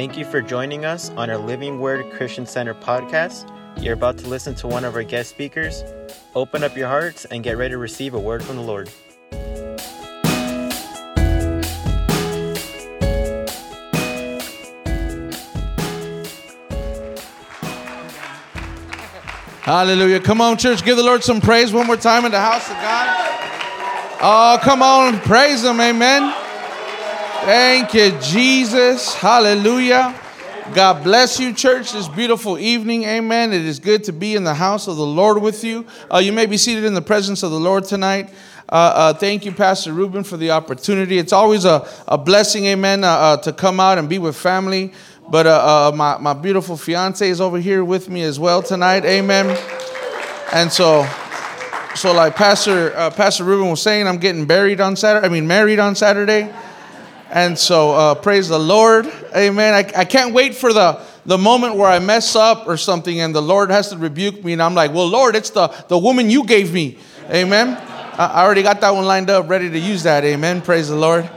Thank you for joining us on our Living Word Christian Center podcast. You're about to listen to one of our guest speakers. Open up your hearts and get ready to receive a word from the Lord. Hallelujah. Come on, church. Give the Lord some praise one more time in the house of God. Oh, come on. Praise Him. Amen. Thank you, Jesus. Hallelujah. God bless you, church, this beautiful evening. Amen. It is good to be in the house of the Lord with you. Uh, you may be seated in the presence of the Lord tonight. Uh, uh, thank you, Pastor Ruben, for the opportunity. It's always a, a blessing, amen, uh, uh, to come out and be with family. But uh, my, my beautiful fiance is over here with me as well tonight. Amen. And so, so like Pastor Pastor Ruben was saying, I'm getting buried on Saturday. I mean, married on Saturday. And so, uh, praise the Lord. Amen. I, I can't wait for the, the moment where I mess up or something and the Lord has to rebuke me. And I'm like, well, Lord, it's the, the woman you gave me. Amen. I, already got that one lined up, ready to use that. Amen. Praise the Lord.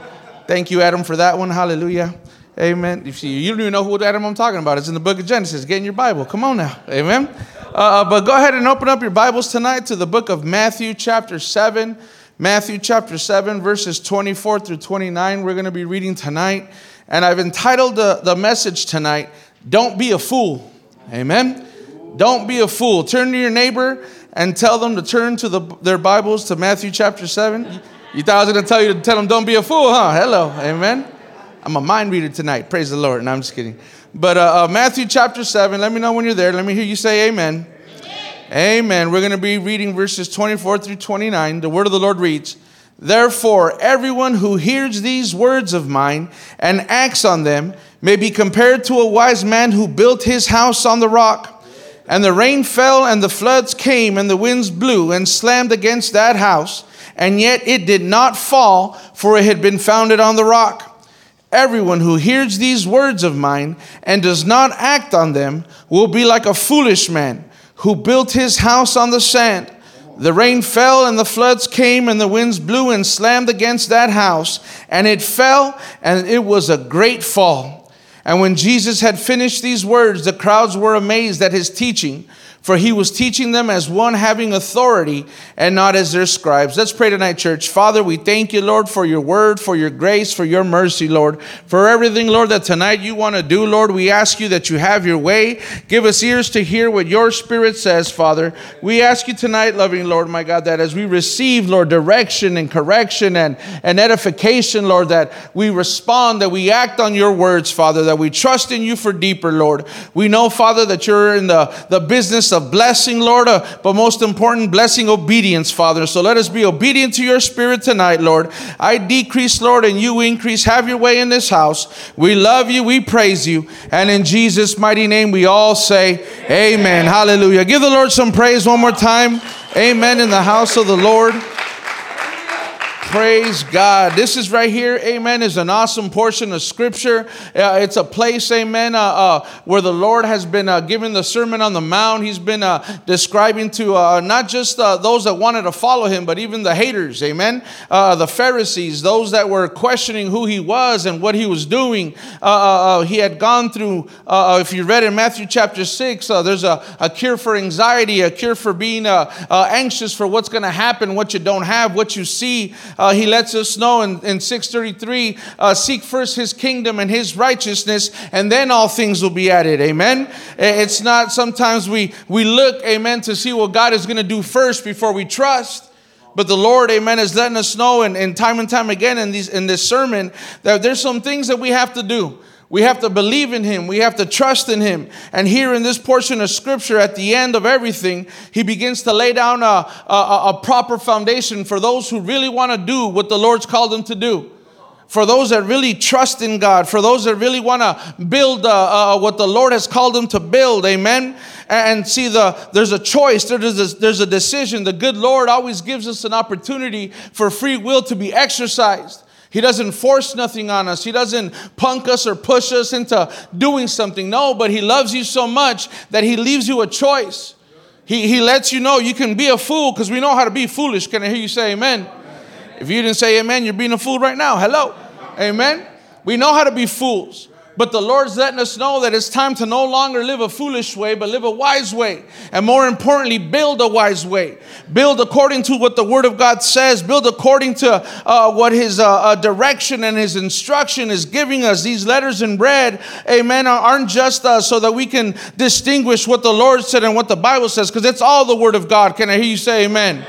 Thank you, Adam, for that one. Hallelujah. Amen. You see, you don't even know who Adam I'm talking about. It's in the book of Genesis. Get in your Bible. Come on now. Amen. Uh, but go ahead and open up your Bibles tonight to the book of Matthew, chapter 7. Matthew chapter 7, verses 24 through 29, we're going to be reading tonight. And I've entitled the, the message tonight, Don't Be a Fool. Amen. Don't be a fool. Turn to your neighbor and tell them to turn to the, their Bibles to Matthew chapter 7. You thought I was going to tell you to tell them, Don't be a fool, huh? Hello. Amen. I'm a mind reader tonight. Praise the Lord. No, I'm just kidding. But uh, uh, Matthew chapter 7, let me know when you're there. Let me hear you say amen. Amen. We're going to be reading verses 24 through 29. The word of the Lord reads Therefore, everyone who hears these words of mine and acts on them may be compared to a wise man who built his house on the rock. And the rain fell, and the floods came, and the winds blew and slammed against that house, and yet it did not fall, for it had been founded on the rock. Everyone who hears these words of mine and does not act on them will be like a foolish man who built his house on the sand. The rain fell and the floods came and the winds blew and slammed against that house, and it fell, and it was a great fall. And when Jesus had finished these words, the crowds were amazed at his teaching for he was teaching them as one having authority and not as their scribes. Let's pray tonight, church. Father, we thank you, Lord, for your word, for your grace, for your mercy, Lord, for everything, Lord, that tonight you want to do, Lord. We ask you that you have your way. Give us ears to hear what your spirit says, Father. We ask you tonight, loving Lord, my God, that as we receive, Lord, direction and correction and, and edification, Lord, that we respond, that we act on your words, Father, that we trust in you for deeper, Lord. We know, Father, that you're in the, the business of blessing, Lord, uh, but most important, blessing obedience, Father. So let us be obedient to your spirit tonight, Lord. I decrease, Lord, and you increase. Have your way in this house. We love you, we praise you. And in Jesus' mighty name, we all say, Amen. Amen. Hallelujah. Give the Lord some praise one more time. Amen. In the house of the Lord. Praise God. This is right here, amen, is an awesome portion of scripture. Uh, it's a place, amen, uh, uh, where the Lord has been uh, giving the Sermon on the Mount. He's been uh, describing to uh, not just those that wanted to follow him, but even the haters, amen, the Pharisees, those that were questioning who he was and what he was doing. he had gone through, if you read in Matthew chapter 6, there's a, a, cure for anxiety, a cure for being anxious for what's going to happen, what you don't have, what you see uh, he lets us know in, in 633 uh, seek first his kingdom and his righteousness, and then all things will be added. Amen. It's not sometimes we, we look, amen, to see what God is going to do first before we trust. But the Lord, amen, is letting us know, and, and time and time again in, these, in this sermon, that there's some things that we have to do. We have to believe in him. We have to trust in him. And here in this portion of scripture, at the end of everything, he begins to lay down a, a, a proper foundation for those who really want to do what the Lord's called them to do. For those that really trust in God, for those that really want to build uh, uh, what the Lord has called them to build, amen. And see, the there's a choice, there's a, there's a decision. The good Lord always gives us an opportunity for free will to be exercised. He doesn't force nothing on us. He doesn't punk us or push us into doing something. No, but He loves you so much that He leaves you a choice. He, he lets you know you can be a fool because we know how to be foolish. Can I hear you say amen? amen? If you didn't say amen, you're being a fool right now. Hello. Amen. We know how to be fools. But the Lord's letting us know that it's time to no longer live a foolish way, but live a wise way. And more importantly, build a wise way. Build according to what the Word of God says. Build according to uh, what His uh, uh, direction and His instruction is giving us. These letters in red, amen, aren't just uh, so that we can distinguish what the Lord said and what the Bible says, because it's all the Word of God. Can I hear you say amen? amen?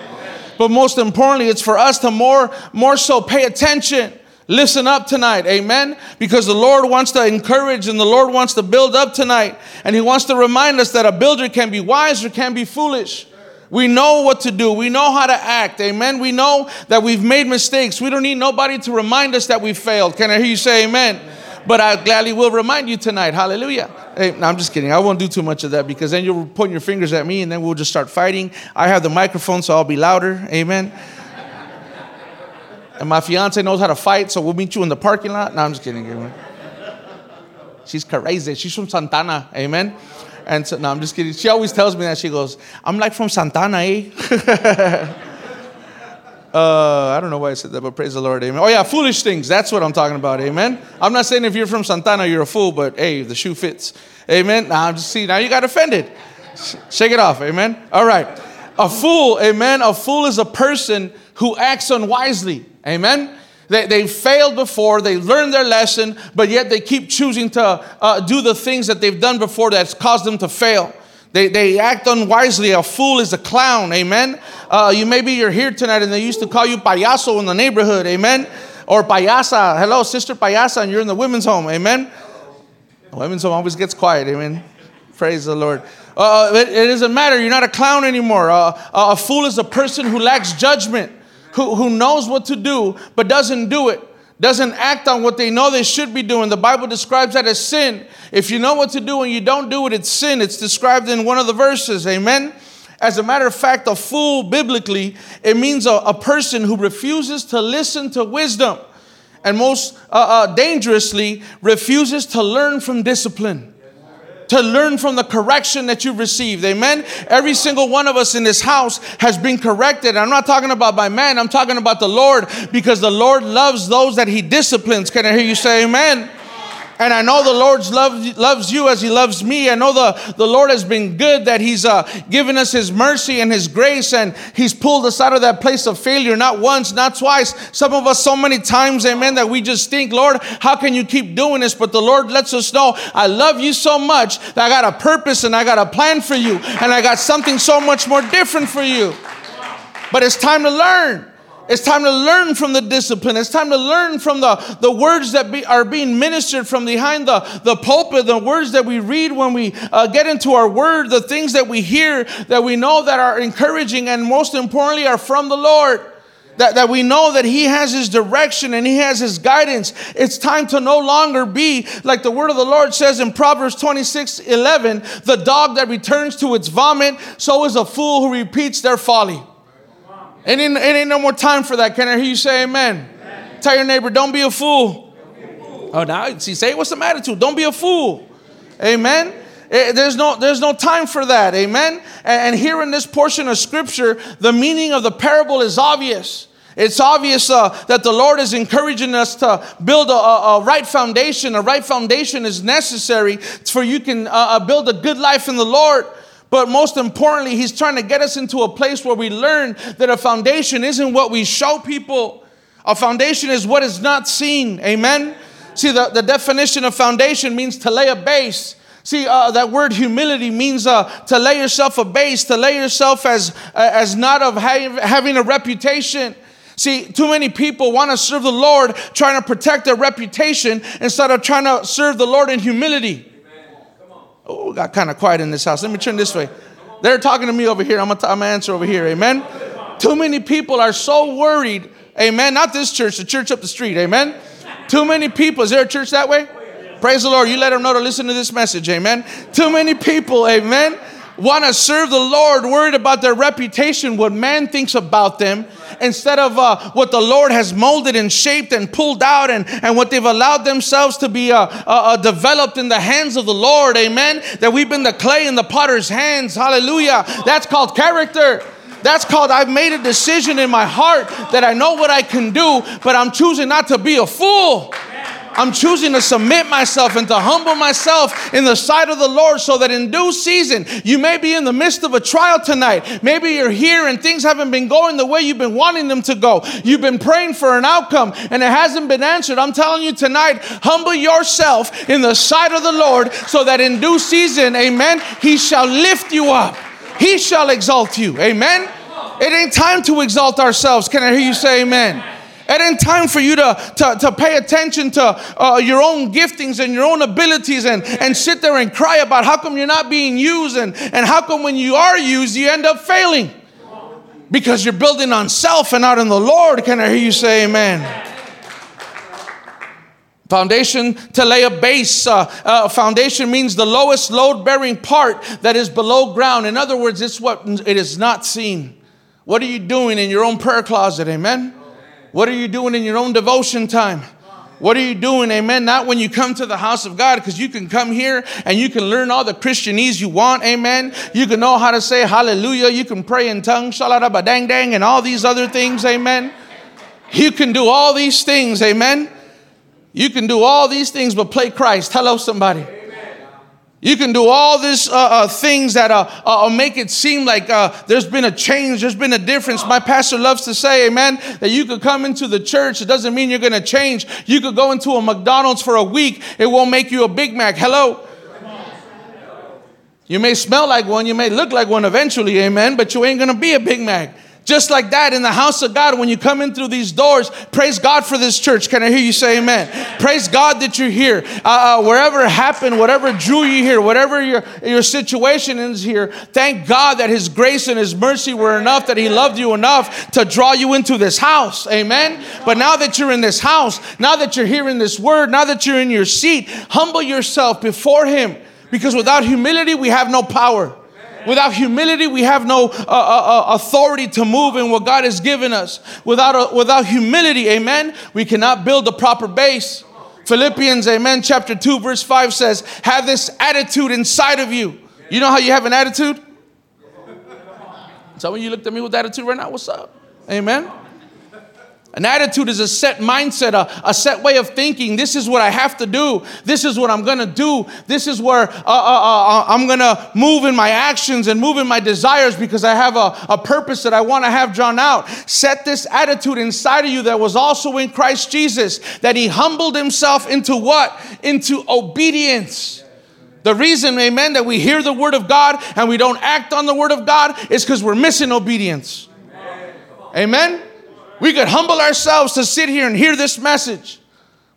But most importantly, it's for us to more, more so pay attention Listen up tonight, amen? Because the Lord wants to encourage and the Lord wants to build up tonight. And He wants to remind us that a builder can be wise or can be foolish. We know what to do. We know how to act. Amen. We know that we've made mistakes. We don't need nobody to remind us that we failed. Can I hear you say amen? But I gladly will remind you tonight. Hallelujah. Hey, no, I'm just kidding. I won't do too much of that because then you'll point your fingers at me and then we'll just start fighting. I have the microphone, so I'll be louder. Amen. And my fiance knows how to fight, so we'll meet you in the parking lot. No, I'm just kidding. Amen. She's crazy. She's from Santana. Amen. And so, no, I'm just kidding. She always tells me that. She goes, I'm like from Santana, eh? uh, I don't know why I said that, but praise the Lord. Amen. Oh, yeah, foolish things. That's what I'm talking about. Amen. I'm not saying if you're from Santana, you're a fool, but hey, the shoe fits. Amen. Now, I'm just see, now you got offended. Shake it off. Amen. All right. A fool, amen. A fool is a person who acts unwisely. Amen? They, they failed before, they learned their lesson, but yet they keep choosing to uh, do the things that they've done before that's caused them to fail. They, they act unwisely. A fool is a clown. Amen. Uh, you maybe you're here tonight and they used to call you payaso in the neighborhood. Amen. Or payasa. Hello, sister payasa, and you're in the women's home. Amen. The women's home always gets quiet. Amen. Praise the Lord. Uh, it, it, doesn't matter. You're not a clown anymore. Uh, a fool is a person who lacks judgment who, who knows what to do but doesn't do it, doesn't act on what they know they should be doing. The Bible describes that as sin. If you know what to do and you don't do it, it's sin. It's described in one of the verses. Amen. As a matter of fact, a fool biblically, it means a, a person who refuses to listen to wisdom and most uh, uh, dangerously refuses to learn from discipline to learn from the correction that you've received. Amen. Every single one of us in this house has been corrected. I'm not talking about by man, I'm talking about the Lord because the Lord loves those that he disciplines. Can I hear you say amen? And I know the Lord love, loves you as He loves me. I know the, the Lord has been good, that He's uh, given us His mercy and His grace, and He's pulled us out of that place of failure, not once, not twice. Some of us, so many times, amen, that we just think, Lord, how can you keep doing this? But the Lord lets us know, I love you so much that I got a purpose and I got a plan for you, and I got something so much more different for you. But it's time to learn. It's time to learn from the discipline. It's time to learn from the, the words that be, are being ministered from behind the, the pulpit, the words that we read when we uh, get into our word, the things that we hear that we know that are encouraging and most importantly are from the Lord. That, that we know that He has His direction and He has His guidance. It's time to no longer be like the word of the Lord says in Proverbs 26 11 the dog that returns to its vomit, so is a fool who repeats their folly. It ain't, it ain't no more time for that. Can I hear you say amen? amen. Tell your neighbor, don't be a fool. Be a fool. Oh, now see, say what's the attitude? Don't be a fool. Amen. It, eh, there's no, there's no time for that. Amen. And, and, here in this portion of scripture, the meaning of the parable is obvious. It's obvious uh, that the Lord is encouraging us to build a, a, right foundation. A right foundation is necessary for you can uh, uh build a good life in the Lord. But most importantly, he's trying to get us into a place where we learn that a foundation isn't what we show people. A foundation is what is not seen. Amen? See, the, the definition of foundation means to lay a base. See, uh, that word humility means uh, to lay yourself a base, to lay yourself as, uh, as not of ha- having a reputation. See, too many people want to serve the Lord trying to protect their reputation instead of trying to serve the Lord in humility. Oh, got kind of quiet in this house. Let me turn this way. They're talking to me over here. I'm going to answer over here. Amen. Too many people are so worried. Amen. Not this church, the church up the street. Amen. Too many people. Is there a church that way? Praise the Lord. You let them know to listen to this message. Amen. Too many people. Amen want to serve the Lord, worried about their reputation, what man thinks about them, instead of uh, what the Lord has molded and shaped and pulled out and, and what they've allowed themselves to be uh, uh, uh, developed in the hands of the Lord. Amen. That we've been the clay in the potter's hands. Hallelujah. That's called character. That's called I've made a decision in my heart that I know what I can do, but I'm choosing not to be a fool. I'm choosing to submit myself and to humble myself in the sight of the Lord so that in due season, you may be in the midst of a trial tonight. Maybe you're here and things haven't been going the way you've been wanting them to go. You've been praying for an outcome and it hasn't been answered. I'm telling you tonight, humble yourself in the sight of the Lord so that in due season, amen, He shall lift you up. He shall exalt you. Amen. It ain't time to exalt ourselves. Can I hear you say amen? It ain't time for you to, to, to pay attention to uh, your own giftings and your own abilities and, and sit there and cry about how come you're not being used and, and how come when you are used, you end up failing. Because you're building on self and not in the Lord. Can I hear you say amen? Foundation to lay a base. Uh, uh, foundation means the lowest load bearing part that is below ground. In other words, it's what it is not seen. What are you doing in your own prayer closet? Amen. What are you doing in your own devotion time? What are you doing? Amen. Not when you come to the house of God, because you can come here and you can learn all the Christianese you want. Amen. You can know how to say hallelujah. You can pray in tongues, shalaraba dang dang, and all these other things. Amen. You can do all these things. Amen. You can do all these things but play Christ. Hello, somebody. You can do all these uh, uh, things that uh, uh, make it seem like uh, there's been a change, there's been a difference. My pastor loves to say, amen, that you could come into the church. It doesn't mean you're going to change. You could go into a McDonald's for a week, it won't make you a Big Mac. Hello? You may smell like one, you may look like one eventually, amen, but you ain't going to be a Big Mac. Just like that in the house of God, when you come in through these doors, praise God for this church. Can I hear you say amen? Praise God that you're here. Uh, uh, wherever happened, whatever drew you here, whatever your, your situation is here, thank God that His grace and His mercy were enough, that He loved you enough to draw you into this house. Amen. But now that you're in this house, now that you're hearing this word, now that you're in your seat, humble yourself before Him because without humility, we have no power. Without humility, we have no uh, uh, uh, authority to move in what God has given us. Without, uh, without humility, amen, we cannot build a proper base. Philippians, amen, chapter 2, verse 5 says, Have this attitude inside of you. You know how you have an attitude? Some of you looked at me with attitude right now. What's up? Amen. An attitude is a set mindset, a, a, set way of thinking. This is what I have to do. This is what I'm going to do. This is where uh, uh, uh, uh I'm going to move in my actions and move in my desires because I have a, a purpose that I want to have drawn out. Set this attitude inside of you that was also in Christ Jesus, that he humbled himself into what? Into obedience. The reason, amen, that we hear the word of God and we don't act on the word of God is because we're missing obedience. Amen. We could humble ourselves to sit here and hear this message.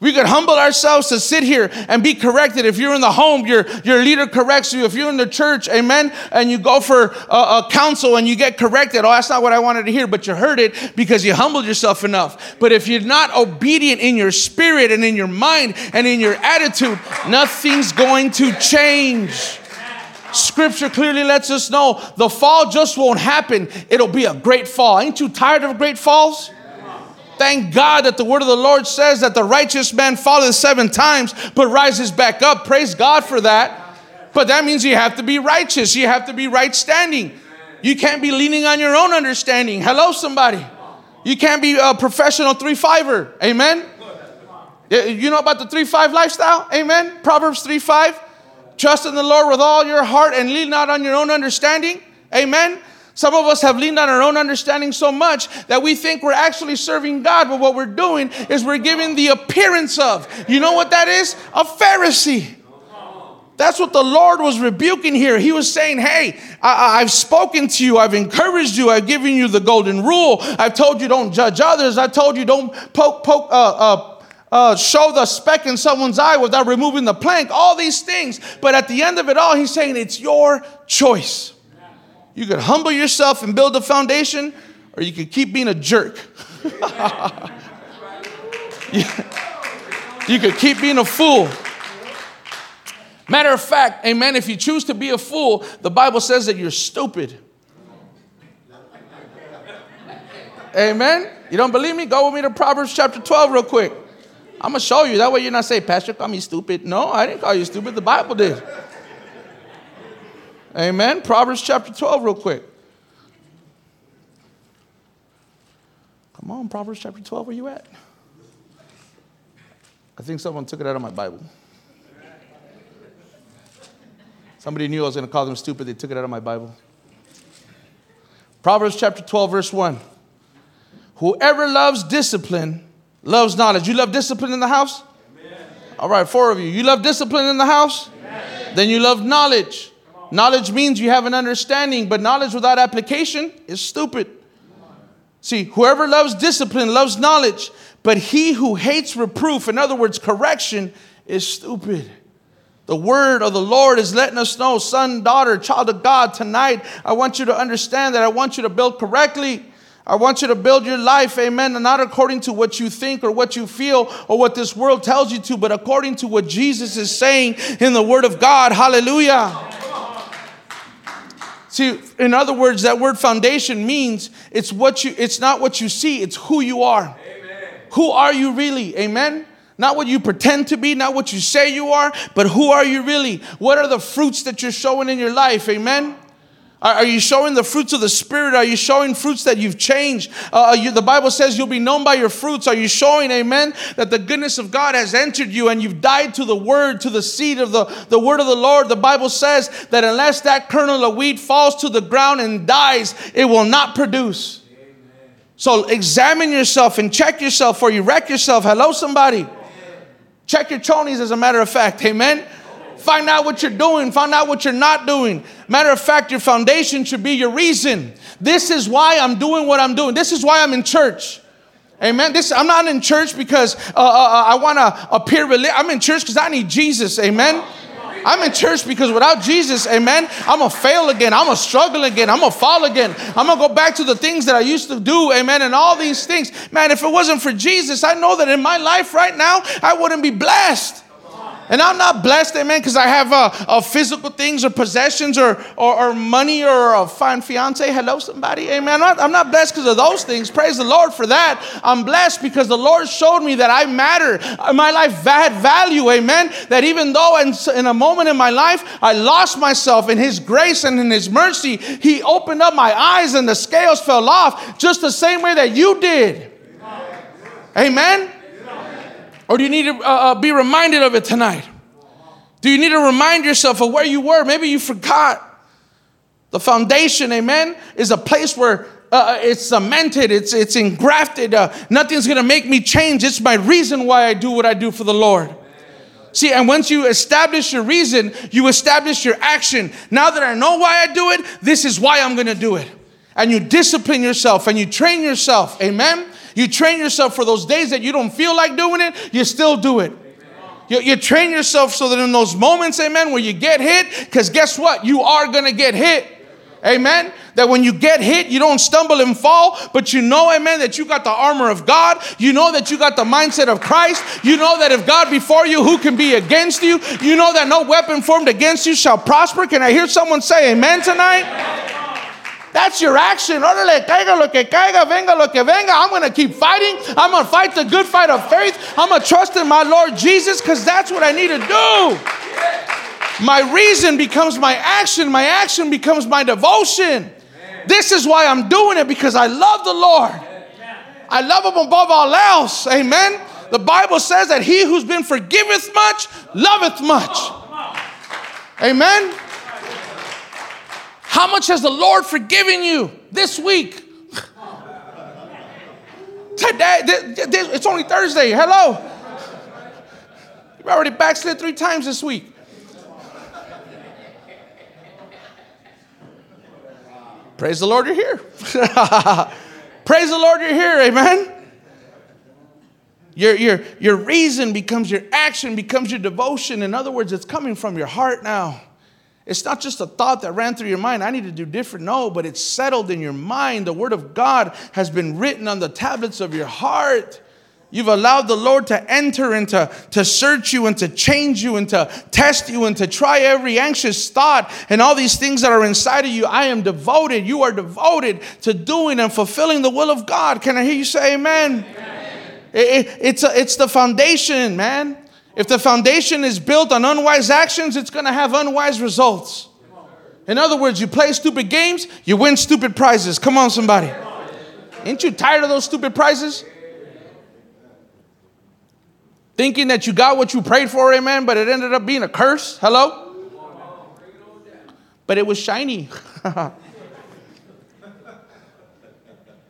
We could humble ourselves to sit here and be corrected. If you're in the home, your, your leader corrects you. If you're in the church, amen, and you go for a, a, counsel and you get corrected, oh, that's not what I wanted to hear, but you heard it because you humbled yourself enough. But if you're not obedient in your spirit and in your mind and in your attitude, nothing's going to change. Scripture clearly lets us know the fall just won't happen. It'll be a great fall. Ain't you tired of great falls? Thank God that the word of the Lord says that the righteous man falleth seven times but rises back up. Praise God for that. But that means you have to be righteous. You have to be right standing. You can't be leaning on your own understanding. Hello, somebody. You can't be a professional three fiver. Amen. You know about the three five lifestyle? Amen. Proverbs three five. Trust in the Lord with all your heart and lean not on your own understanding. Amen. Some of us have leaned on our own understanding so much that we think we're actually serving God, but what we're doing is we're giving the appearance of. You know what that is? A Pharisee. That's what the Lord was rebuking here. He was saying, Hey, I, have spoken to you. I've encouraged you. I've given you the golden rule. I've told you don't judge others. I told you don't poke, poke, uh, uh, uh, show the speck in someone's eye without removing the plank, all these things. But at the end of it all, he's saying it's your choice. You could humble yourself and build a foundation, or you could keep being a jerk. you, you could keep being a fool. Matter of fact, amen, if you choose to be a fool, the Bible says that you're stupid. Amen. You don't believe me? Go with me to Proverbs chapter 12 real quick. I'm gonna show you. That way you're not saying, Pastor, call me stupid. No, I didn't call you stupid. The Bible did. Amen. Proverbs chapter 12, real quick. Come on, Proverbs chapter 12, where you at? I think someone took it out of my Bible. Somebody knew I was going to call them stupid. They took it out of my Bible. Proverbs chapter 12, verse 1. Whoever loves discipline loves knowledge. You love discipline in the house? Amen. All right, four of you. You love discipline in the house? Amen. Then you love knowledge. Knowledge means you have an understanding, but knowledge without application is stupid. See, whoever loves discipline loves knowledge, but he who hates reproof, in other words, correction, is stupid. The word of the Lord is letting us know, son, daughter, child of God, tonight, I want you to understand that I want you to build correctly. I want you to build your life, amen, and not according to what you think or what you feel or what this world tells you to, but according to what Jesus is saying in the Word of God. Hallelujah. See, in other words, that word foundation means it's what you it's not what you see, it's who you are. Amen. Who are you really? Amen. Not what you pretend to be, not what you say you are, but who are you really? What are the fruits that you're showing in your life? Amen. Are you showing the fruits of the Spirit? Are you showing fruits that you've changed? Uh, you, the Bible says you'll be known by your fruits. Are you showing, amen, that the goodness of God has entered you and you've died to the word, to the seed of the, the word of the Lord? The Bible says that unless that kernel of wheat falls to the ground and dies, it will not produce. Amen. So examine yourself and check yourself or you wreck yourself. Hello, somebody. Amen. Check your chonies, as a matter of fact. Amen. Find out what you're doing. Find out what you're not doing. Matter of fact, your foundation should be your reason. This is why I'm doing what I'm doing. This is why I'm in church. Amen. This I'm not in church because uh, uh, uh I want to appear religious. I'm in church because I need Jesus. Amen. I'm in church because without Jesus, amen, I'm gonna fail again. I'm gonna struggle again. I'm gonna fall again. I'm gonna go back to the things that I used to do, amen, and all these things. Man, if it wasn't for Jesus, I know that in my life right now, I wouldn't be blessed. And I'm not blessed, amen, because I have uh, uh, physical things or possessions or, or, or, money or a fine fiance. Hello, somebody, amen. I'm not, I'm not blessed because of those things. Praise the Lord for that. I'm blessed because the Lord showed me that I matter. My life had value, amen. That even though in, in a moment in my life I lost myself in His grace and in His mercy, He opened up my eyes and the scales fell off just the same way that you did. Amen. Or do you need to uh, uh, be reminded of it tonight? Do you need to remind yourself of where you were? Maybe you forgot. The foundation, amen, is a place where uh, uh it's cemented, it's, it's engrafted. Uh, nothing's gonna make me change. It's my reason why I do what I do for the Lord. See, and once you establish your reason, you establish your action. Now that I know why I do it, this is why I'm gonna do it. And you discipline yourself and you train yourself, amen? You train yourself for those days that you don't feel like doing it, you still do it. You, you, train yourself so that in those moments, amen, where you get hit, because guess what? You are going to get hit. Amen. That when you get hit, you don't stumble and fall, but you know, amen, that you got the armor of God. You know that you got the mindset of Christ. You know that if God before you, who can be against you? You know that no weapon formed against you shall prosper. Can I hear someone say amen tonight? That's your action. Órale, caiga lo que caiga, venga lo que venga. I'm going to keep fighting. I'm going to fight the good fight of faith. I'm going to trust in my Lord Jesus because that's what I need to do. My reason becomes my action. My action becomes my devotion. This is why I'm doing it because I love the Lord. I love Him above all else. Amen. The Bible says that he who's been forgiveth much loveth much. Amen. How much has the Lord forgiven you this week? Today, it's only Thursday. Hello. You've already backslid three times this week. Praise the Lord, you're here. Praise the Lord, you're here. Amen. Your, your, your reason becomes your action, becomes your devotion. In other words, it's coming from your heart now. It's not just a thought that ran through your mind, I need to do different. No, but it's settled in your mind. The Word of God has been written on the tablets of your heart. You've allowed the Lord to enter and to, to search you and to change you and to test you and to try every anxious thought and all these things that are inside of you. I am devoted. You are devoted to doing and fulfilling the will of God. Can I hear you say amen? amen. It, it, it's, a, it's the foundation, man. If the foundation is built on unwise actions, it's going to have unwise results. In other words, you play stupid games, you win stupid prizes. Come on, somebody. Ain't you tired of those stupid prizes? Thinking that you got what you prayed for, amen, but it ended up being a curse. Hello? But it was shiny.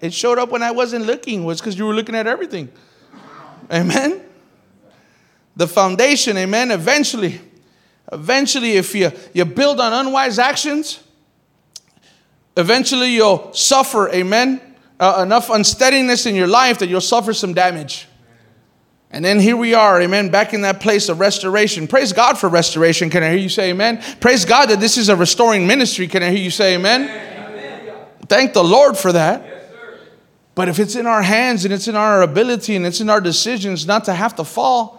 it showed up when I wasn't looking, was because you were looking at everything. Amen? The foundation, amen, eventually, eventually, if you, you build on unwise actions, eventually you'll suffer, amen, uh, enough unsteadiness in your life that you'll suffer some damage. And then here we are, amen, back in that place of restoration. Praise God for restoration. Can I hear you say amen? Praise God that this is a restoring ministry. Can I hear you say amen? amen. Thank the Lord for that. But if it's in our hands and it's in our ability and it's in our decisions not to have to fall,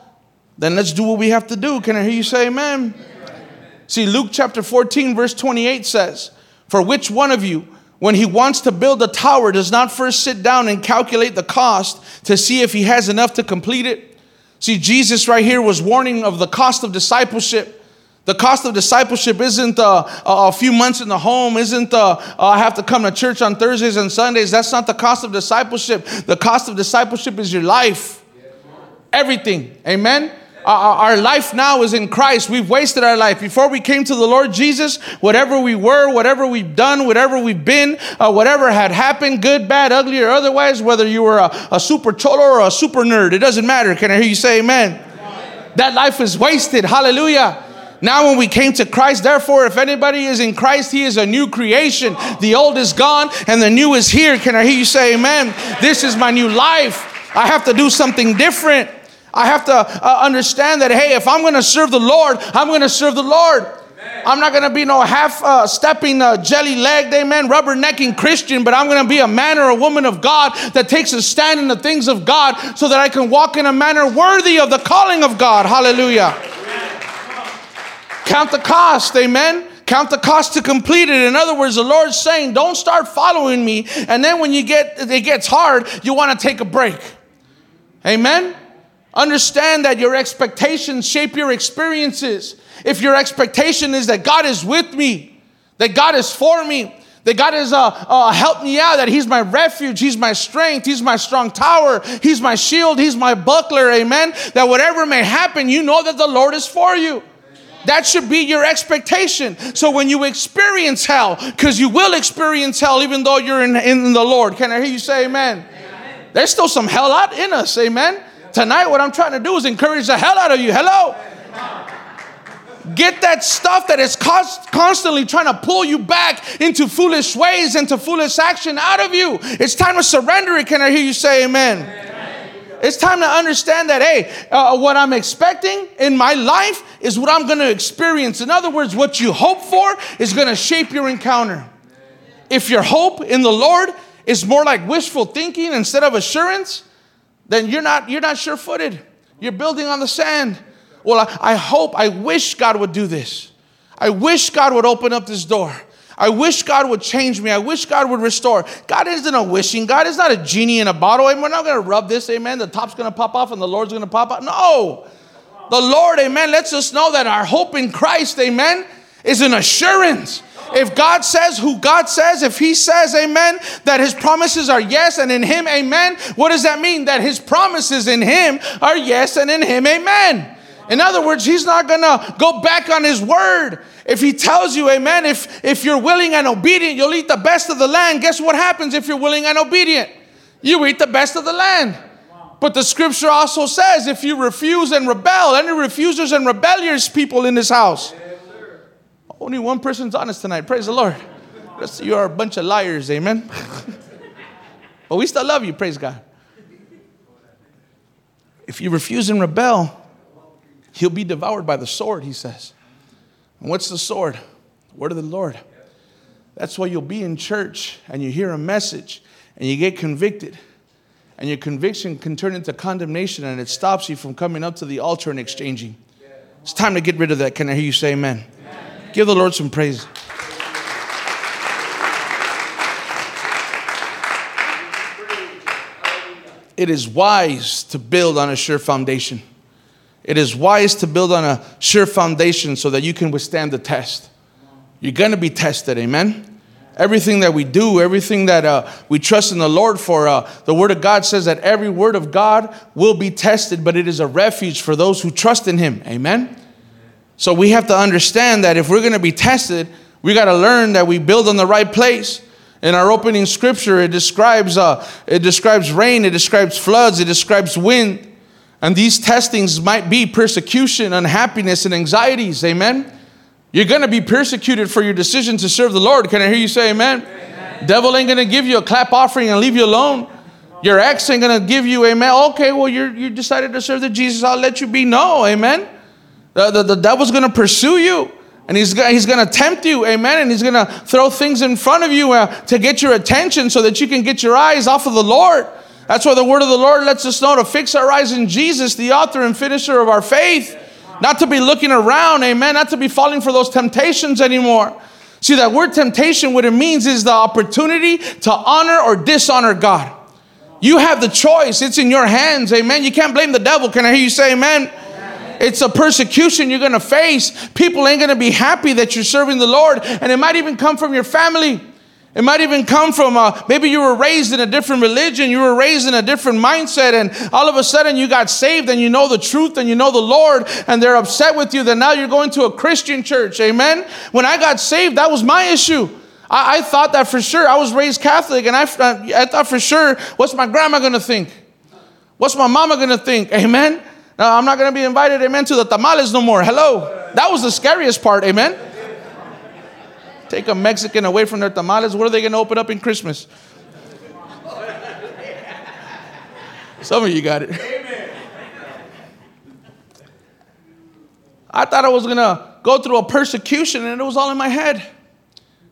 then let's do what we have to do. Can I hear you say amen? amen. See, Luke chapter 14, verse 28 says, For which one of you, when he wants to build a tower, does not first sit down and calculate the cost to see if he has enough to complete it. See, Jesus right here was warning of the cost of discipleship. The cost of discipleship isn't uh, a few months in the home, isn't uh, I have to come to church on Thursdays and Sundays. That's not the cost of discipleship. The cost of discipleship is your life, everything. Amen? Our life now is in Christ. We've wasted our life. Before we came to the Lord Jesus, whatever we were, whatever we've done, whatever we've been, uh, whatever had happened, good, bad, ugly, or otherwise, whether you were a, a, super cholo or a super nerd, it doesn't matter. Can I hear you say amen? amen. That life is wasted. Hallelujah. Now, when we came to Christ, therefore, if anybody is in Christ, he is a new creation. The old is gone and the new is here. Can I hear you say amen? This is my new life. I have to do something different. I have to uh, understand that, hey, if I'm going to serve the Lord, I'm going to serve the Lord. Amen. I'm not going to be no half uh, stepping, uh, jelly legged, amen, rubbernecking Christian, but I'm going to be a man or a woman of God that takes a stand in the things of God so that I can walk in a manner worthy of the calling of God. Hallelujah. Amen. Count the cost, amen. Count the cost to complete it. In other words, the Lord's saying, don't start following me. And then when you get it gets hard, you want to take a break. Amen. Understand that your expectations shape your experiences. If your expectation is that God is with me, that God is for me, that God is uh, uh, help me out, that He's my refuge, He's my strength, He's my strong tower, He's my shield, He's my buckler, amen. That whatever may happen, you know that the Lord is for you. That should be your expectation. So when you experience hell, because you will experience hell even though you're in, in the Lord, can I hear you say amen? amen? There's still some hell out in us, amen. Tonight, what I'm trying to do is encourage the hell out of you. Hello? Get that stuff that is cost, constantly trying to pull you back into foolish ways, into foolish action out of you. It's time to surrender it. Can I hear you say amen? amen. It's time to understand that, hey, uh, what I'm expecting in my life is what I'm going to experience. In other words, what you hope for is going to shape your encounter. If your hope in the Lord is more like wishful thinking instead of assurance, then you're not, you're not sure footed. You're building on the sand. Well, I, I hope, I wish God would do this. I wish God would open up this door. I wish God would change me. I wish God would restore. God isn't a wishing. God is not a genie in a bottle. And we're not going to rub this, amen. The top's going to pop off and the Lord's going to pop out. No. The Lord, amen, lets us know that our hope in Christ, amen, is an assurance. If God says who God says, if He says, amen, that His promises are yes and in Him, amen, what does that mean? That His promises in Him are yes and in Him, amen. In other words, He's not gonna go back on His word. If He tells you, amen, if, if you're willing and obedient, you'll eat the best of the land. Guess what happens if you're willing and obedient? You eat the best of the land. But the scripture also says if you refuse and rebel, any refusers and rebellious people in this house, only one person's honest tonight. Praise the Lord. you are a bunch of liars. Amen. but we still love you. Praise God. If you refuse and rebel, he'll be devoured by the sword, he says. And what's the sword? Word of the Lord. That's why you'll be in church and you hear a message and you get convicted. And your conviction can turn into condemnation and it stops you from coming up to the altar and exchanging. It's time to get rid of that. Can I hear you say amen? Give the Lord some praise. It is wise to build on a sure foundation. It is wise to build on a sure foundation so that you can withstand the test. You're going to be tested, amen? everything that we do, everything that uh, we trust in the Lord for. Uh, the Word of God says that every word of God will be tested, but it is a refuge for those who trust in Him. Amen? So we have to understand that if we're going to be tested, we got to learn that we build on the right place. In our opening scripture, it describes, uh, it describes rain, it describes floods, it describes wind. And these testings might be persecution, unhappiness, and anxieties. Amen? You're going to be persecuted for your decision to serve the Lord. Can I hear you say amen? amen. Devil ain't going to give you a clap offering and leave you alone. Your ex ain't going to give you amen. Okay, well, you're, you decided to serve the Jesus. I'll let you be. No, amen. The, the, the devil's going to pursue you. And he's, he's going to tempt you, amen. And he's going to throw things in front of you uh, to get your attention so that you can get your eyes off of the Lord. That's why the word of the Lord lets us know to fix our eyes in Jesus, the author and finisher of our faith. Not to be looking around, amen. Not to be falling for those temptations anymore. See, that word temptation, what it means is the opportunity to honor or dishonor God. You have the choice, it's in your hands, amen. You can't blame the devil. Can I hear you say amen? It's a persecution you're going to face. People ain't going to be happy that you're serving the Lord. And it might even come from your family. It might even come from uh, maybe you were raised in a different religion, you were raised in a different mindset, and all of a sudden you got saved and you know the truth and you know the Lord, and they're upset with you that now you're going to a Christian church. Amen. When I got saved, that was my issue. I, I thought that for sure. I was raised Catholic, and I, I thought for sure, what's my grandma going to think? What's my mama going to think? Amen. No, I'm not going to be invited, amen, to the tamales no more. Hello. That was the scariest part, amen. Take a Mexican away from their tamales. What are they going to open up in Christmas? Some of you got it. I thought I was going to go through a persecution and it was all in my head.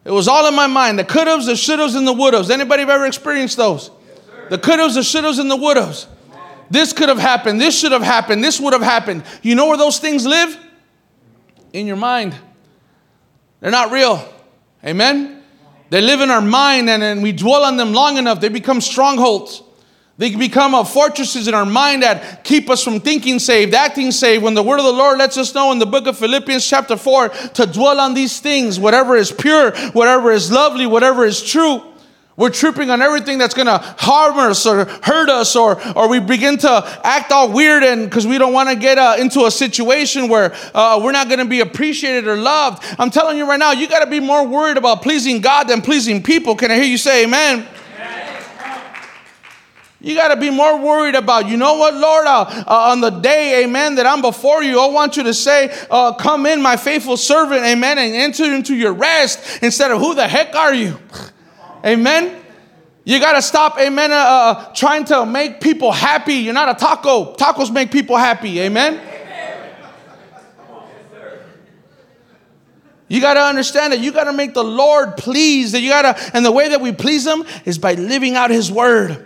It was all in my mind. The could the should and the would. Anybody ever experienced those? the could the should and the would. This could have happened. This should have happened. This would have happened. You know where those things live? In your mind. They're not real. Amen? They live in our mind, and, and we dwell on them long enough, they become strongholds. They become uh, fortresses in our mind that keep us from thinking saved, acting saved. When the word of the Lord lets us know in the book of Philippians, chapter 4, to dwell on these things, whatever is pure, whatever is lovely, whatever is true. We're tripping on everything that's going to harm us or hurt us, or, or we begin to act all weird and because we don't want to get uh, into a situation where uh, we're not going to be appreciated or loved. I'm telling you right now, you got to be more worried about pleasing God than pleasing people. Can I hear you say amen? You got to be more worried about, you know what, Lord, uh, uh, on the day, amen, that I'm before you, I want you to say, uh, Come in, my faithful servant, amen, and enter into your rest instead of who the heck are you? Amen. You got to stop, amen, uh, uh, trying to make people happy. You're not a taco. Tacos make people happy. Amen. You got to understand that you got to make the Lord pleased. That you got to, and the way that we please Him is by living out His word.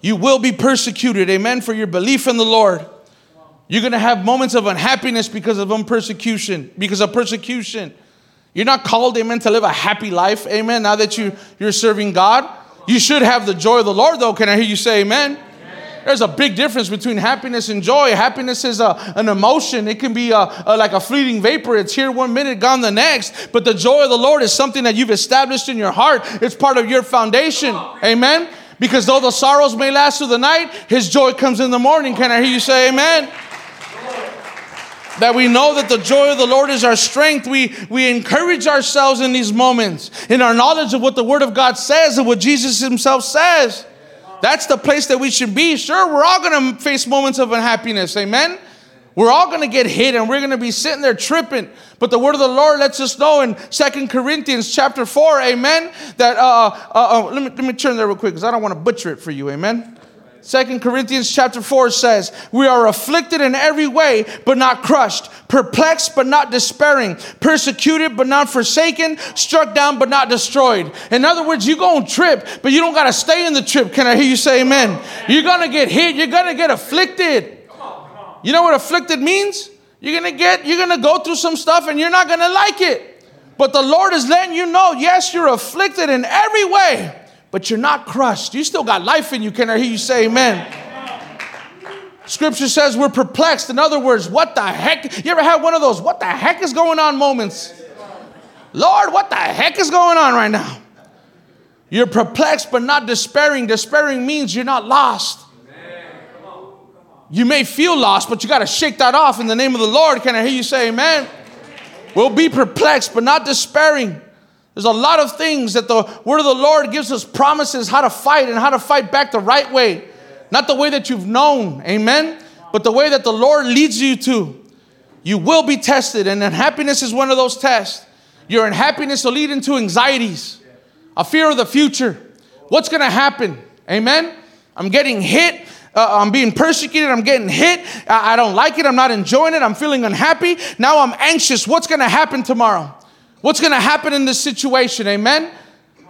You will be persecuted, amen, for your belief in the Lord. You're going to have moments of unhappiness because of persecution, because of persecution. You're not called, amen, to live a happy life, amen, now that you, you're serving God. You should have the joy of the Lord, though. Can I hear you say amen? amen. There's a big difference between happiness and joy. Happiness is a, an emotion, it can be a, a, like a fleeting vapor. It's here one minute, gone the next. But the joy of the Lord is something that you've established in your heart, it's part of your foundation. Amen? Because though the sorrows may last through the night, his joy comes in the morning. Can I hear you say amen? That we know that the joy of the Lord is our strength. We, we encourage ourselves in these moments, in our knowledge of what the Word of God says and what Jesus Himself says. That's the place that we should be. Sure, we're all going to face moments of unhappiness. Amen. We're all going to get hit and we're going to be sitting there tripping. But the word of the Lord lets us know in Second Corinthians chapter 4, amen, that, uh, uh, uh, let, me, let me turn there real quick because I don't want to butcher it for you, amen. Second Corinthians chapter 4 says, We are afflicted in every way, but not crushed, perplexed, but not despairing, persecuted, but not forsaken, struck down, but not destroyed. In other words, you're going to trip, but you don't got to stay in the trip. Can I hear you say amen? You're going to get hit, you're going to get afflicted. You know what afflicted means? You're going to get, you're going to go through some stuff and you're not going to like it. But the Lord is letting you know, yes, you're afflicted in every way but you're not crushed. You still got life in you. Can I hear you say amen? Scripture says we're perplexed. In other words, what the heck? You ever had one of those, what the heck is going on moments? Lord, what the heck is going on right now? You're perplexed but not despairing. Despairing means you're not lost. You may feel lost, but you got to shake that off in the name of the Lord. Can I hear you say amen? We'll be perplexed but not despairing. There's a lot of things that the word of the Lord gives us promises how to fight and how to fight back the right way. Not the way that you've known, amen, but the way that the Lord leads you to. You will be tested, and unhappiness is one of those tests. Your unhappiness will lead into anxieties, a fear of the future. What's to happen? Amen. I'm getting hit. Uh, I'm being persecuted. I'm getting hit. I, I don't like it. I'm not enjoying it. I'm feeling unhappy. Now I'm anxious. What's to happen tomorrow? What's going to happen in this situation? Amen.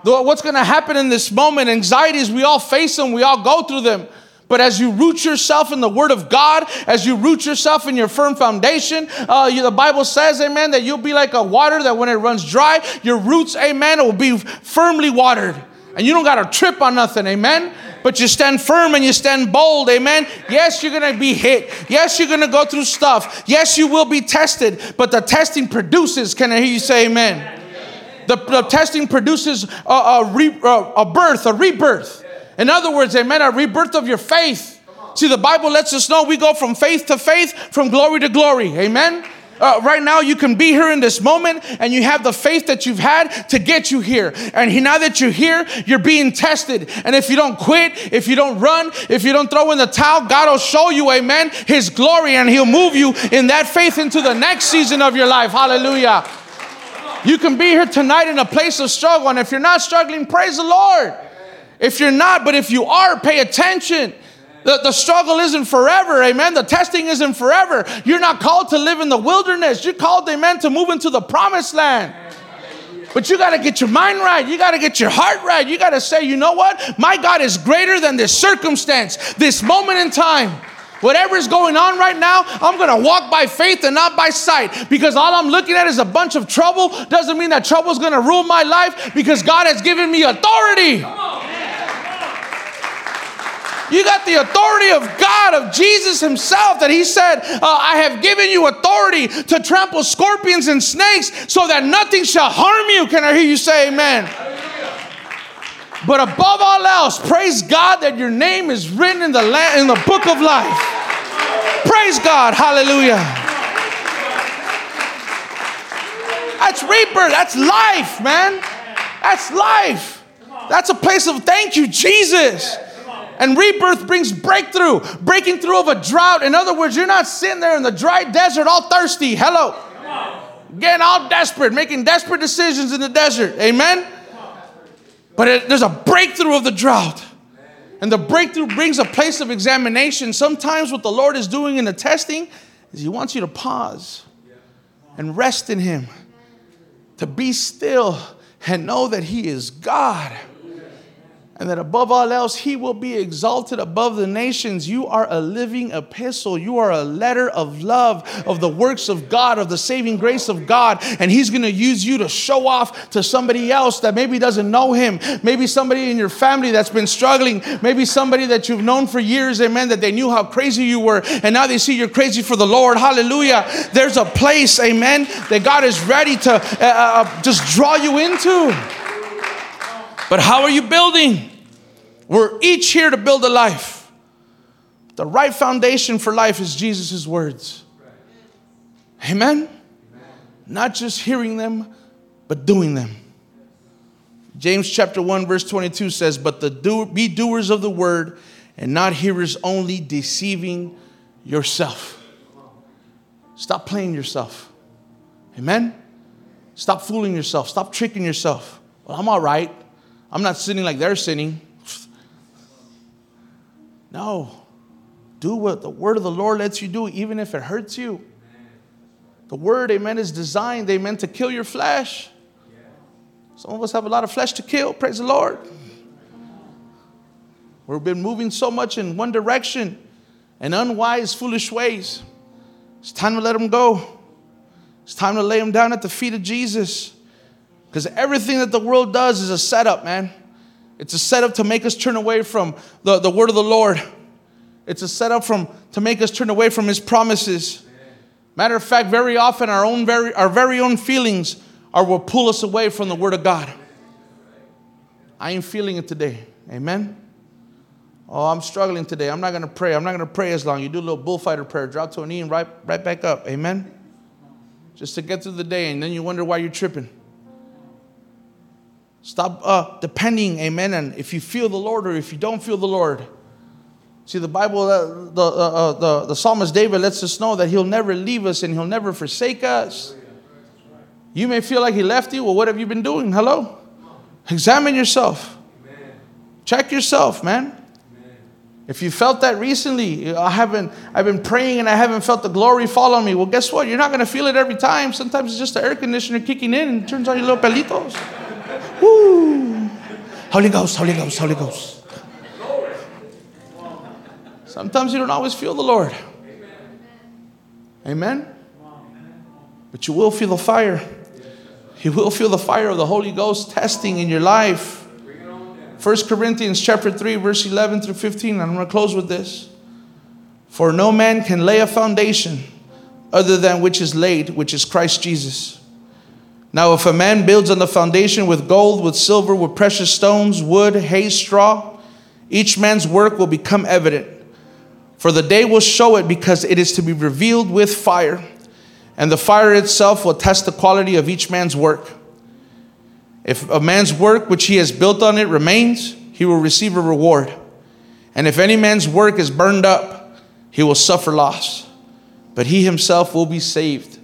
What's going to happen in this moment? Anxieties, we all face them, we all go through them. But as you root yourself in the Word of God, as you root yourself in your firm foundation, uh, you, the Bible says, amen, that you'll be like a water that when it runs dry, your roots, amen, will be firmly watered. And you don't got to trip on nothing, amen? But you stand firm and you stand bold, amen? Yes, you're going to be hit. Yes, you're going to go through stuff. Yes, you will be tested, but the testing produces, can I hear you say amen? The, the testing produces a, a, re, a birth, a rebirth. In other words, amen, a rebirth of your faith. See, the Bible lets us know we go from faith to faith, from glory to glory. Amen. Uh, right now, you can be here in this moment and you have the faith that you've had to get you here. And he, now that you're here, you're being tested. And if you don't quit, if you don't run, if you don't throw in the towel, God will show you, amen, His glory and He'll move you in that faith into the next season of your life. Hallelujah. You can be here tonight in a place of struggle. And if you're not struggling, praise the Lord. If you're not, but if you are, pay attention. The, the struggle isn't forever, amen. The testing isn't forever. You're not called to live in the wilderness. You're called, amen, to move into the promised land. But you got to get your mind right. You got to get your heart right. You got to say, you know what? My God is greater than this circumstance, this moment in time. Whatever is going on right now, I'm going to walk by faith and not by sight because all I'm looking at is a bunch of trouble. Doesn't mean that trouble is going to rule my life because God has given me authority. You got the authority of God, of Jesus Himself, that He said, uh, I have given you authority to trample scorpions and snakes so that nothing shall harm you. Can I hear you say amen? But above all else, praise God that your name is written in the, la- in the book of life. Praise God. Hallelujah. That's rebirth. That's life, man. That's life. That's a place of thank you, Jesus. And rebirth brings breakthrough, breaking through of a drought. In other words, you're not sitting there in the dry desert all thirsty. Hello. Getting all desperate, making desperate decisions in the desert. Amen? But it, there's a breakthrough of the drought. And the breakthrough brings a place of examination. Sometimes what the Lord is doing in the testing is He wants you to pause and rest in Him, to be still and know that He is God and that above all else, he will be exalted above the nations. You are a living epistle. You are a letter of love of the works of God, of the saving grace of God. And he's going to use you to show off to somebody else that maybe doesn't know him. Maybe somebody in your family that's been struggling. Maybe somebody that you've known for years, amen, that they knew how crazy you were. And now they see you're crazy for the Lord. Hallelujah. There's a place, amen, that God is ready to uh, uh, just draw you into. But how are you building? We're each here to build a life. The right foundation for life is Jesus' words. Amen? Not just hearing them, but doing them. James chapter 1, verse 22 says, But the do- be doers of the word and not hearers only, deceiving yourself. Stop playing yourself. Amen? Stop fooling yourself. Stop tricking yourself. Well, I'm all right. I'm not sinning like they're sinning. No. Do what the word of the Lord lets you do, even if it hurts you. The word, amen, is designed, amen, to kill your flesh. Some of us have a lot of flesh to kill, praise the Lord. We've been moving so much in one direction and unwise, foolish ways. It's time to let them go. It's time to lay them down at the feet of Jesus. Because everything that the world does is a setup, man. It's a setup to make us turn away from the, the word of the Lord. It's a setup from to make us turn away from his promises. Matter of fact, very often our own very our very own feelings are what pull us away from the word of God. I ain't feeling it today. Amen. Oh, I'm struggling today. I'm not going to pray. I'm not going to pray as long. You do a little bullfighter prayer, drop to a knee and right, right back up. Amen. Just to get through the day, and then you wonder why you're tripping. Stop uh, depending, amen. And if you feel the Lord or if you don't feel the Lord, see the Bible, uh, the, uh, uh, the the psalmist David lets us know that He'll never leave us and He'll never forsake us. You may feel like He left you. Well, what have you been doing? Hello, examine yourself. Check yourself, man. If you felt that recently, I haven't, I've been praying and I haven't felt the glory fall on me. Well, guess what? You're not going to feel it every time. Sometimes it's just the air conditioner kicking in and turns on your little pelitos. Woo! Holy Ghost, Holy Ghost, Holy Ghost. Sometimes you don't always feel the Lord. Amen? But you will feel the fire. You will feel the fire of the Holy Ghost testing in your life. 1 Corinthians chapter 3 verse 11 through 15 I'm going to close with this for no man can lay a foundation other than which is laid which is Christ Jesus now if a man builds on the foundation with gold with silver with precious stones wood hay straw each man's work will become evident for the day will show it because it is to be revealed with fire and the fire itself will test the quality of each man's work if a man's work which he has built on it remains, he will receive a reward. And if any man's work is burned up, he will suffer loss. But he himself will be saved,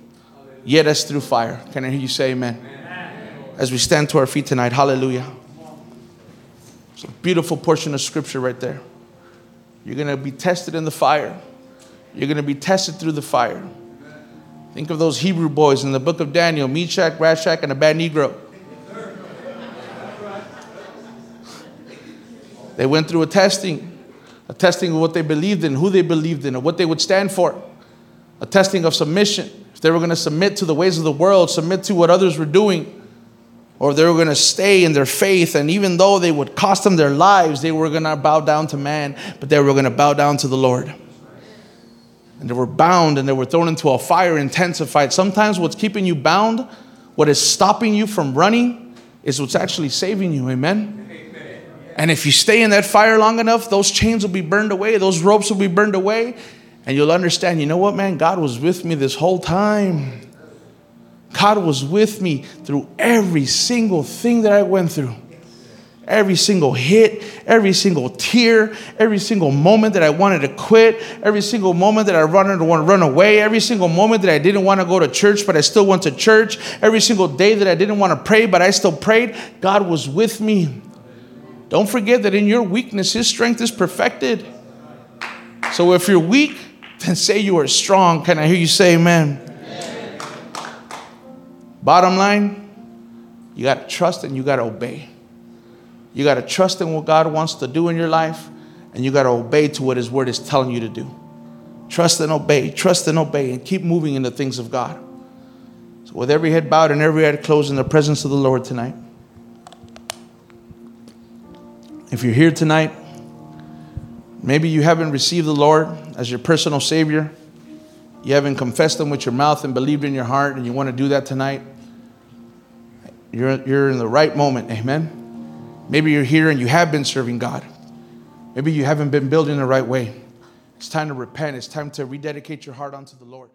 yet as through fire. Can I hear you say amen? amen? As we stand to our feet tonight, hallelujah. It's a beautiful portion of scripture right there. You're going to be tested in the fire. You're going to be tested through the fire. Think of those Hebrew boys in the book of Daniel, Meshach, Rashach, and Abednego. They went through a testing, a testing of what they believed in, who they believed in, and what they would stand for, a testing of submission. They were going to submit to the ways of the world, submit to what others were doing, or they were going to stay in their faith, and even though they would cost them their lives, they were going to bow down to man, but they were going to bow down to the Lord. And they were bound and they were thrown into a fire intensified. Sometimes what's keeping you bound, what is stopping you from running, is what's actually saving you. Amen. And if you stay in that fire long enough, those chains will be burned away, those ropes will be burned away, and you'll understand, you know what, man? God was with me this whole time. God was with me through every single thing that I went through. Every single hit, every single tear, every single moment that I wanted to quit, every single moment that I wanted to run away, every single moment that I didn't want to go to church, but I still went to church, every single day that I didn't want to pray, but I still prayed, God was with me. Don't forget that in your weakness, His strength is perfected. So if you're weak, then say you are strong. Can I hear you say amen? amen. Bottom line, you got to trust and you got to obey. You got to trust in what God wants to do in your life, and you got to obey to what His Word is telling you to do. Trust and obey, trust and obey, and keep moving in the things of God. So, with every head bowed and every head closed in the presence of the Lord tonight. If you're here tonight, maybe you haven't received the Lord as your personal Savior, you haven't confessed Him with your mouth and believed in your heart, and you want to do that tonight, you're, you're in the right moment. Amen. Maybe you're here and you have been serving God. Maybe you haven't been building the right way. It's time to repent. It's time to rededicate your heart unto the Lord.